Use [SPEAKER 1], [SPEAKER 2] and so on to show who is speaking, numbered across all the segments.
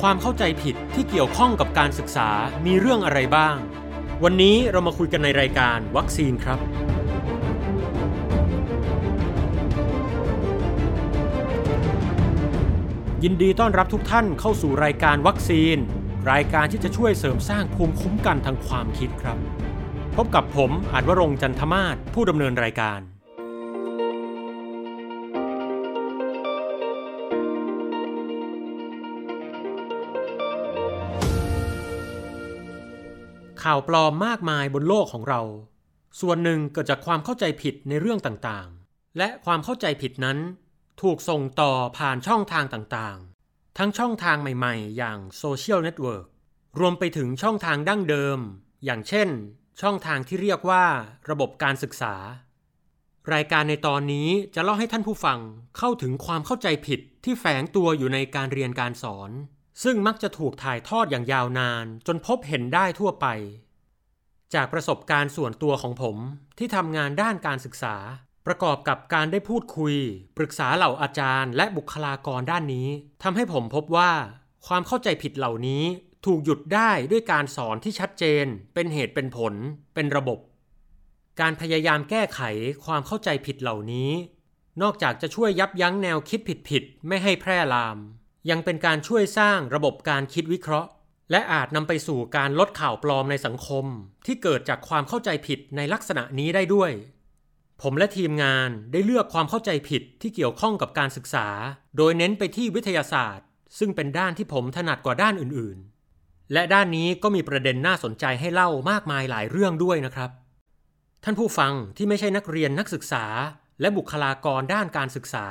[SPEAKER 1] ความเข้าใจผิดที่เกี่ยวข้องกับการศึกษามีเรื่องอะไรบ้าง วันนี้เรามาคุยกันในรายการวัคซีนครับ ยินดีต้อนรับทุกท่านเข้าสู่รายการวัคซีน รายการที่จะช่วยเสริมสร้างภูมิคุ้มกันทางความคิดครับ พบกับผมอาจวรงจันทมาศผู้ดำเนินรายการ ข่าวปลอมมากมายบนโลกของเรา ส่วนหนึ่งเกิดจากความเข้าใจผิดในเรื่องต่างๆ และความเข้าใจผิดนั้น ถูกส่งต่อผ่านช่องทางต่างๆ ทั้งช่องทางใหม่ๆ อย่าง social network รวมไปถึงช่องทางดั้งเดิม อย่างเช่น ช่องทางที่เรียกว่าระบบการศึกษา รายการในตอนนี้จะเล่าให้ท่านผู้ฟังเข้าถึงความเข้าใจผิดที่แฝงตัวอยู่ในการเรียนการสอน ซึ่งมักจะถูกถ่ายทอดอย่างยาวนานจนพบเห็นได้ทั่วไป จากประสบการณ์ส่วนตัวของผมที่ทำงานด้านการศึกษา ประกอบกับการได้พูดคุย ปรึกษาเหล่าอาจารย์และบุคลากรด้านนี้ทำให้ผมพบว่า ความเข้าใจผิดเหล่านี้ถูกหยุดได้ด้วยการสอนที่ชัดเจน เป็นเหตุเป็นผล เป็นระบบ การพยายามแก้ไขความเข้าใจผิดเหล่านี้ นอกจากจะช่วยยับยั้งแนวคิดผิดๆไม่ให้แพร่ลาม ยังเป็นการช่วยสร้างระบบการคิดวิเคราะห์ และอาจนำไปสู่การลดข่าวปลอมในสังคม ที่เกิดจากความเข้าใจผิดในลักษณะนี้ได้ด้วย ผมและทีมงานได้เลือกความเข้าใจผิดที่เกี่ยวข้องกับการศึกษา โดยเน้นไปที่วิทยาศาสตร์ ซึ่งเป็นด้านที่ผมถนัดกว่าด้านอื่นๆ และด้านนี้ก็มีประเด็นน่าสนใจให้เล่ามากมายหลายเรื่องด้วยนะครับ ท่านผู้ฟังที่ไม่ใช่นักเรียนนักศึกษา และบุคลากรด้านการศึกษา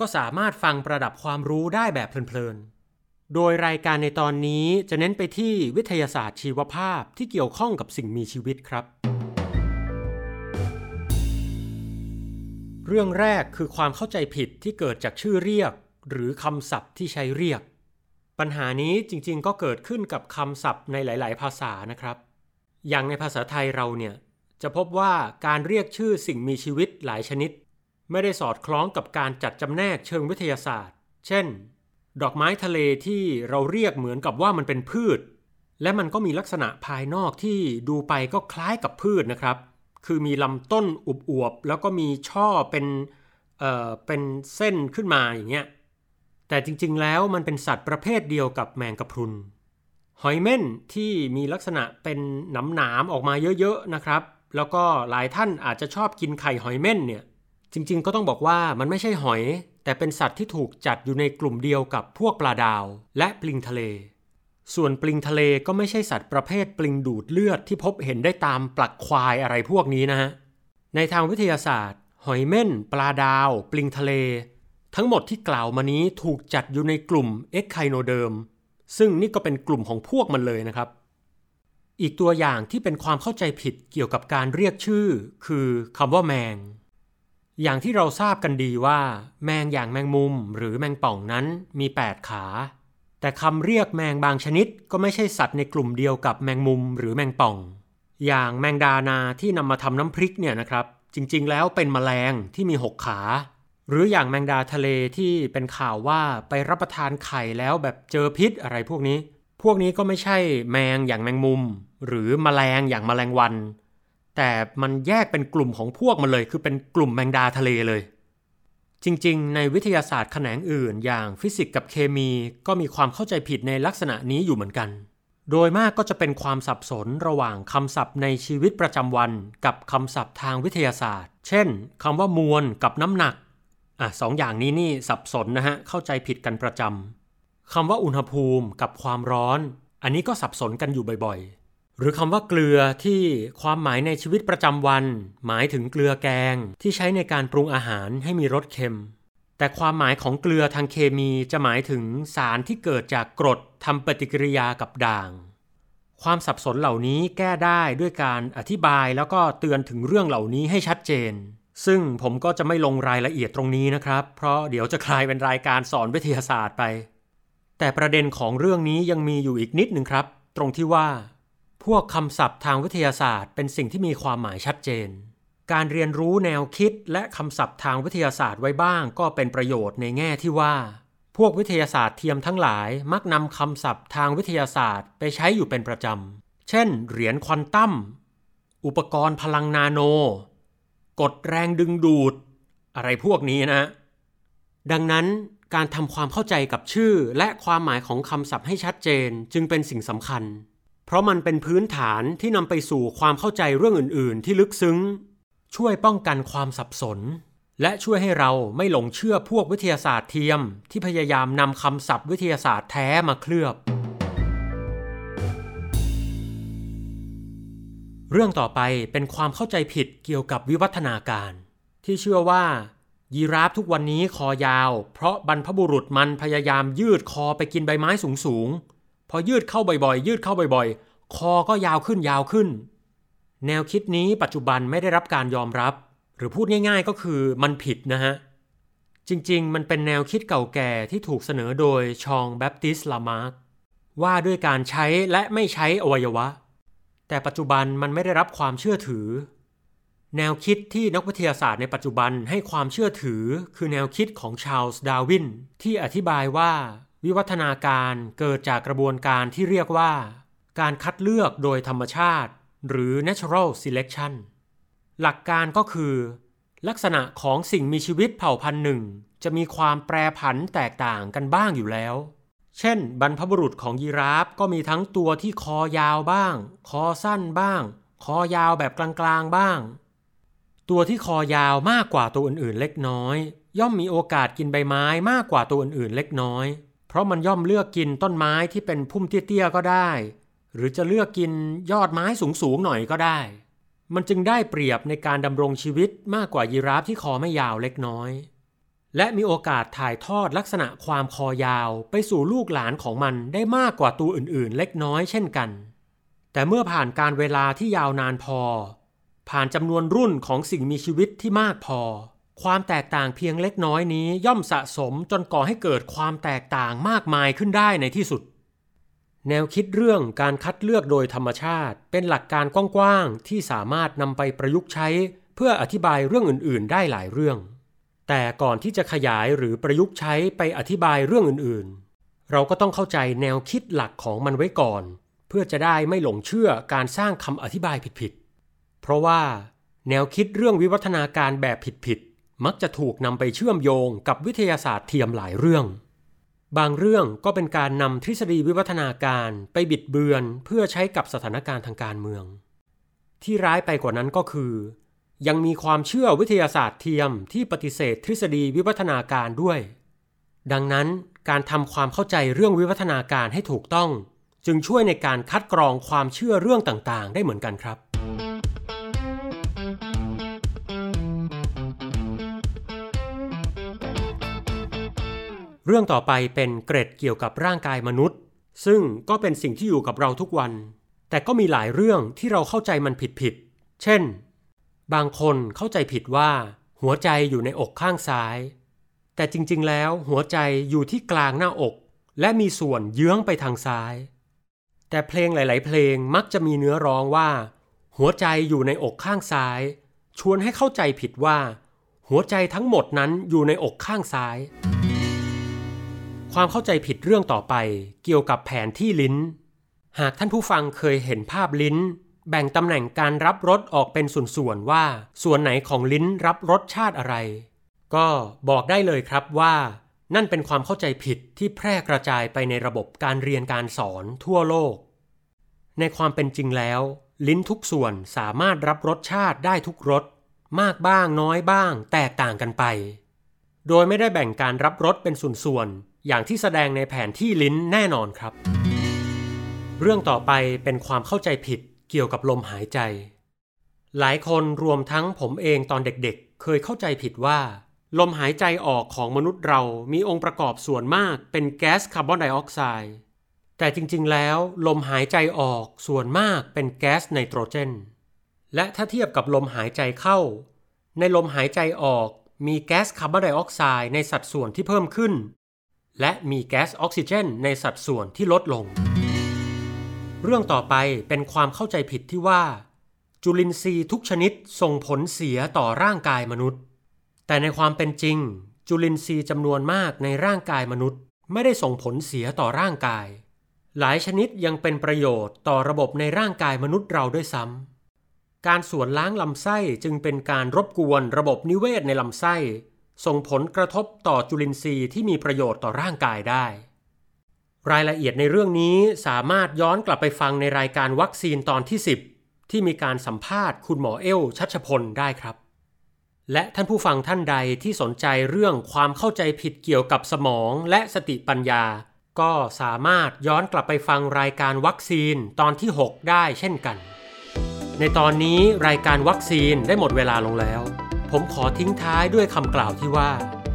[SPEAKER 1] ก็สามารถฟังประดับความรู้ได้แบบเพลินๆ โดยรายการในตอนนี้จะเน้นไปที่วิทยาศาสตร์ชีวภาพที่เกี่ยวข้องกับสิ่งมีชีวิตครับ เรื่องแรกคือความเข้าใจผิดที่เกิดจากชื่อเรียก หรือคำศัพท์ที่ใช้เรียก ปัญหานี้จริงๆ ก็เกิดขึ้นกับคำศัพท์ในหลาย ๆ ภาษานะครับ อย่างในภาษาไทยเราเนี่ยจะพบว่าการเรียกชื่อสิ่งมีชีวิตหลายชนิด ไม่ได้สอดคล้องกับการจัดจำแนกเชิงวิทยาศาสตร์ เช่น ดอกไม้ทะเลที่เราเรียกเหมือนกับว่ามันเป็นพืช และมันก็มีลักษณะภายนอกที่ดูไปก็คล้ายกับพืชนะครับ คือมีลำต้นอุบอวบๆแล้วก็มีช่อเป็นเอ่อเป็นเส้นขึ้นมาอย่างเงี้ย แต่จริงๆแล้วมันเป็นสัตว์ประเภทเดียวกับแมงกะพรุน หอยเม่นที่มีลักษณะเป็นหนำหนามๆออกมาเยอะๆนะครับ แล้วก็หลายท่านอาจจะชอบกินไข่หอยเม่นเนี่ย จริงๆ ก็ต้องบอกว่ามันไม่ใช่หอย แต่เป็นสัตว์ที่ถูกจัดอยู่ในกลุ่มเดียวกับพวกปลาดาว และปลิงทะเล ส่วนปลิงทะเลก็ไม่ใช่สัตว์ประเภทปลิงดูดเลือดที่พบเห็นได้ตามปลักควายอะไรพวกนี้นะฮะ ในทางวิทยาศาสตร์ หอยเม่น ปลาดาว ปลิงทะเล ทั้งหมดที่กล่าวมานี้ถูกจัดอยู่ในกลุ่มเอ็กไคโนเดิมซึ่งนี่ก็เป็นกลุ่มของพวกมันเลยนะครับ อีกตัวอย่างที่เป็นความเข้าใจผิดเกี่ยวกับการเรียกชื่อ คือคำว่าแมง อย่างที่เราทราบกันดีว่า แมงอย่างแมงมุมหรือแมงป่องนั้นมี 8 ขา แต่คำเรียกแมงบางชนิดก็ไม่ใช่สัตว์ในกลุ่มเดียวกับแมงมุมหรือแมงป่อง อย่างแมงดานาที่นำมาทำน้ำพริกเนี่ยนะครับ จริงๆ แล้วเป็นแมลงที่มี 6 ขา หรืออย่างแมงดาทะเลที่เป็นข่าวว่าไปรับประทานไข่แล้วแบบเจอพิษอะไรพวกนี้ พวกนี้ก็ไม่ใช่แมงอย่างแมงมุม หรือแมลงอย่างแมลงวัน แต่มันแยกเป็นกลุ่มของพวกมันเลย คือเป็นกลุ่มแมงดาทะเลเลย จริงๆ ในวิทยาศาสตร์แขนงอื่น อย่างฟิสิกส์กับเคมีก็มีความเข้าใจผิดในลักษณะนี้อยู่เหมือนกัน โดยมากก็จะเป็นความสับสนระหว่างคำศัพท์ในชีวิตประจำวัน กับคำศัพท์ทางวิทยาศาสตร์ เช่นคำว่ามวลกับน้ำหนักอะสองอย่างนี้นี่สับสนนะฮะเข้าใจผิดกันประจำคำว่าอุณหภูมิกับความร้อน อันนี้ก็สับสนกันอยู่บ่อยๆ หรือคำว่าเกลือที่ความหมายในชีวิตประจำวัน หมายถึงเกลือแกงที่ใช้ในการปรุงอาหารให้มีรสเค็ม แต่ความหมายของเกลือทางเคมีจะหมายถึงสารที่เกิดจากกรดทำปฏิกิริยากับด่าง ความสับสนเหล่านี้แก้ได้ด้วยการอธิบายแล้วก็เตือนถึงเรื่องเหล่านี้ให้ชัดเจน ซึ่งผมก็จะไม่ลงรายละเอียดตรงนี้นะครับ เพราะเดี๋ยวจะกลายเป็นรายการสอนวิทยาศาสตร์ไป แต่ประเด็นของเรื่องนี้ยังมีอยู่อีกนิดหนึ่งครับ ตรงที่ว่า วกคำศัพท์ทางวิทยาศาสตร์ เป็นสิ่งที่มีความหมายชัดเจน การเรียนรู้แนวคิดและคำศัพท์ทางวิทยาศาสตร์ไว้บ้างก็เป็นประโยชน์ในแง่ที่ว่า พวกวิทยาศาสตร์เทียมทั้งหลายมักนำคำศัพท์ทางวิทยาศาสตร์ไปใช้อยู่เป็นประจำ เช่น เหรียญควอนตัม อุปกรณ์พลังนาโนกฎแรงดึงดูด อะไรพวกนี้นะ ดังนั้นการทำความเข้าใจกับชื่อและความหมายของคำศัพท์ให้ชัดเจนจึงเป็นสิ่งสำคัญ เพราะมันเป็นพื้นฐานที่นำไปสู่ความเข้าใจเรื่องอื่น ๆ ที่ลึกซึ้ง ช่วยป้องกันความสับสน และช่วยให้เราไม่หลงเชื่อพวกวิทยาศาสตร์เทียม ที่พยายามนำคำศัพท์วิทยาศาสตร์แท้มาเคลือบ เรื่องต่อไปเป็นความเข้าใจผิดเกี่ยวกับวิวัฒนาการ ที่เชื่อว่ายีราฟทุกวันนี้คอยาว เพราะบรรพบุรุษมันพยายามยืดคอไปกินใบไม้สูงๆ พอยืดเข้าบ่อยๆ ยืดเข้าบ่อยๆ คอก็ยาวขึ้นยาวขึ้น แนวคิดนี้ปัจจุบันไม่ได้รับการยอมรับ หรือพูดง่าย ๆ ก็คือมันผิดนะฮะ จริงๆ มันเป็นแนวคิดเก่าแก่ที่ถูกเสนอโดยชองแบปติสลามาร์กว่าด้วยการใช้และไม่ใช้อวัยวะ แต่ปัจจุบันมันไม่ได้รับความเชื่อถือ แนวคิดที่นักวิทยาศาสตร์ในปัจจุบันให้ความเชื่อถือ คือแนวคิดของชาลส์ดาวินที่อธิบายว่า วิวัฒนาการเกิดจากกระบวนการที่เรียกว่า การคัดเลือกโดยธรรมชาติ หรือ natural selection หลักการก็คือ ลักษณะของสิ่งมีชีวิตเผ่าพันธุ์หนึ่ง จะมีความแปรผันแตกต่างกันบ้างอยู่แล้ว เช่น บรรพบุรุษของยีราฟก็มีทั้งตัวที่คอยาวบ้าง คอสั้นบ้าง คอยาวแบบกลางๆบ้าง ตัวที่คอยาวมากกว่าตัวอื่นๆ เล็กน้อย ย่อมมีโอกาสกินใบไม้มากกว่าตัวอื่นๆ เล็กน้อย เพราะมันย่อมเลือกกินต้นไม้ที่เป็นพุ่มเตี้ยๆก็ได้ หรือจะเลือกกินยอดไม้สูงๆหน่อยก็ได้ มันจึงได้เปรียบในการดำรงชีวิตมากกว่ายีราฟที่คอไม่ยาวเล็กน้อย และมีโอกาสถ่ายทอดลักษณะความคอยาวไปสู่ลูกหลานของมันได้มากกว่าตัวอื่นๆ เล็กน้อยเช่นกัน แต่เมื่อผ่านการเวลาที่ยาวนานพอ ผ่านจำนวนรุ่นของสิ่งมีชีวิตที่มากพอ ความแตกต่างเพียงเล็กน้อยนี้ย่อมสะสมจนก่อให้เกิดความแตกต่างมากมายขึ้นได้ในที่สุด แนวคิดเรื่องการคัดเลือกโดยธรรมชาติ เป็นหลักการกว้างๆที่สามารถนำไปประยุกต์ใช้ เพื่ออธิบายเรื่องอื่นๆ ได้หลายเรื่อง แต่ก่อนที่จะขยายหรือประยุกต์ใช้ไปอธิบายเรื่องอื่นๆ เราก็ต้องเข้าใจแนวคิดหลักของมันไว้ก่อน เพื่อจะได้ไม่หลงเชื่อการสร้างคำอธิบายผิดๆ เพราะว่า แนวคิดเรื่องวิวัฒนาการแบบผิดๆ มักจะถูกนำไปเชื่อมโยงกับวิทยาศาสตร์เทียมหลายเรื่อง บางเรื่องก็เป็นการนำทฤษฎีวิวัฒนาการไปบิดเบือนเพื่อใช้กับสถานการณ์ทางการเมือง ที่ร้ายไปกว่านั้นก็คือ ยังมีความเชื่อวิทยาศาสตร์เทียมที่ปฏิเสธทฤษฎีวิวัฒนาการด้วย ดังนั้นการทำความเข้าใจเรื่องวิวัฒนาการให้ถูกต้อง จึงช่วยในการคัดกรองความเชื่อเรื่องต่างๆ ได้เหมือนกันครับ เรื่องต่อไปเป็นเกร็ดเกี่ยวกับร่างกายมนุษย์ ซึ่งก็เป็นสิ่งที่อยู่กับเราทุกวัน แต่ก็มีหลายเรื่องที่เราเข้าใจมันผิดๆเช่น บางคนเข้าใจผิดว่า หัวใจอยู่ในอกข้างซ้าย แต่จริงๆ แล้วหัวใจอยู่ที่กลางหน้าอก และมีส่วนเยื้องไปทางซ้าย แต่เพลงหลาย ๆ เพลงมักจะมีเนื้อร้องว่า หัวใจอยู่ในอกข้างซ้าย ชวนให้เข้าใจผิดว่า หัวใจทั้งหมดนั้นอยู่ในอกข้างซ้าย ความเข้าใจผิดเรื่องต่อไป เกี่ยวกับแผนที่ลิ้น หากท่านผู้ฟังเคยเห็นภาพลิ้น แบ่งตำแหน่งการรับรสออกเป็นส่วนๆว่า ส่วนไหนของลิ้นรับรสชาติอะไร ก็บอกได้เลยครับว่า นั่นเป็นความเข้าใจผิดที่แพร่กระจายไปในระบบการเรียนการสอนทั่วโลก ในความเป็นจริงแล้ว ลิ้นทุกส่วนสามารถรับรสชาติได้ทุกรสมากบ้างน้อยบ้าง แตกต่างกันไป โดยไม่ได้แบ่งการรับรสเป็นส่วนๆ อย่างที่แสดงในแผนที่ลิ้นแน่นอนครับ เรื่องต่อไปเป็นความเข้าใจผิดเกี่ยวกับลมหายใจ หลายคนรวมทั้งผมเองตอนเด็กๆ เคยเข้าใจผิดว่า ลมหายใจออกของมนุษย์เรามีองค์ประกอบส่วนมากเป็นแก๊สคาร์บอนไดออกไซด์แต่จริงๆแล้ว ลมหายใจออกส่วนมากเป็นแก๊สไนโตรเจน และถ้าเทียบกับลมหายใจเข้า ในลมหายใจออกมีแก๊สคาร์บอนไดออกไซด์ในสัดส่วนที่เพิ่มขึ้น และมีแก๊สออกซิเจนในสัดส่วนที่ลดลง เรื่องต่อไปเป็นความเข้าใจผิดที่ว่า จุลินทรีย์ทุกชนิดส่งผลเสียต่อร่างกายมนุษย์ แต่ในความเป็นจริง จุลินทรีย์จำนวนมากในร่างกายมนุษย์ ไม่ได้ส่งผลเสียต่อร่างกาย หลายชนิดยังเป็นประโยชน์ต่อระบบในร่างกายมนุษย์เราด้วยซ้ำการสวนล้างลำไส้จึงเป็นการรบกวนระบบนิเวศในลำไส้ ส่งผลกระทบต่อจุลินทรีย์ที่มีประโยชน์ต่อร่างกายได้ รายละเอียดในเรื่องนี้สามารถย้อนกลับไปฟังในรายการวัคซีนตอนที่ 10 ที่มีการสัมภาษณ์คุณหมอเอลชัชพลได้ครับ และท่านผู้ฟังท่านใดที่สนใจเรื่องความเข้าใจผิดเกี่ยวกับสมองและสติปัญญา ก็สามารถย้อนกลับไปฟังรายการวัคซีนตอนที่ 6 ได้เช่นกันในตอนนี้รายการวัคซีนได้หมดเวลาลงแล้ว ผมขอทิ้งท้ายด้วยคำกล่าวที่ว่า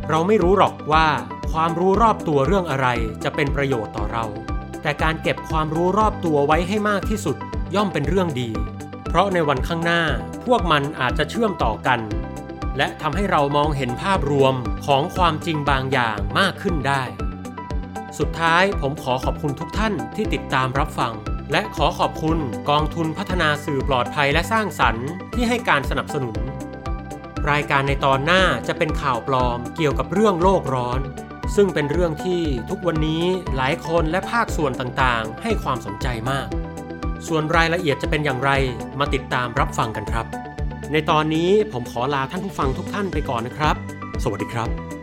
[SPEAKER 1] เราไม่รู้หรอกว่าความรู้รอบตัวเรื่องอะไรจะเป็นประโยชน์ต่อเรา แต่การเก็บความรู้รอบตัวไว้ให้มากที่สุดย่อมเป็นเรื่องดี เพราะในวันข้างหน้าพวกมันอาจจะเชื่อมต่อกัน และทำให้เรามองเห็นภาพรวมของความจริงบางอย่างมากขึ้นได้ สุดท้ายผมขอขอบคุณทุกท่านที่ติดตามรับฟัง และขอขอบคุณกองทุนพัฒนาสื่อปลอดภัยและสร้างสรรค์ที่ให้การสนับสนุน รายการในตอนหน้าจะเป็นข่าวปลอมเกี่ยวกับเรื่องโลกร้อน ซึ่งเป็นเรื่องที่ทุกวันนี้หลายคนและภาคส่วนต่างๆ ให้ความสนใจมาก ส่วนรายละเอียดจะเป็นอย่างไรมาติดตามรับฟังกันครับ ในตอนนี้ผมขอลาท่านผู้ฟังทุกท่านไปก่อนนะครับ สวัสดีครับ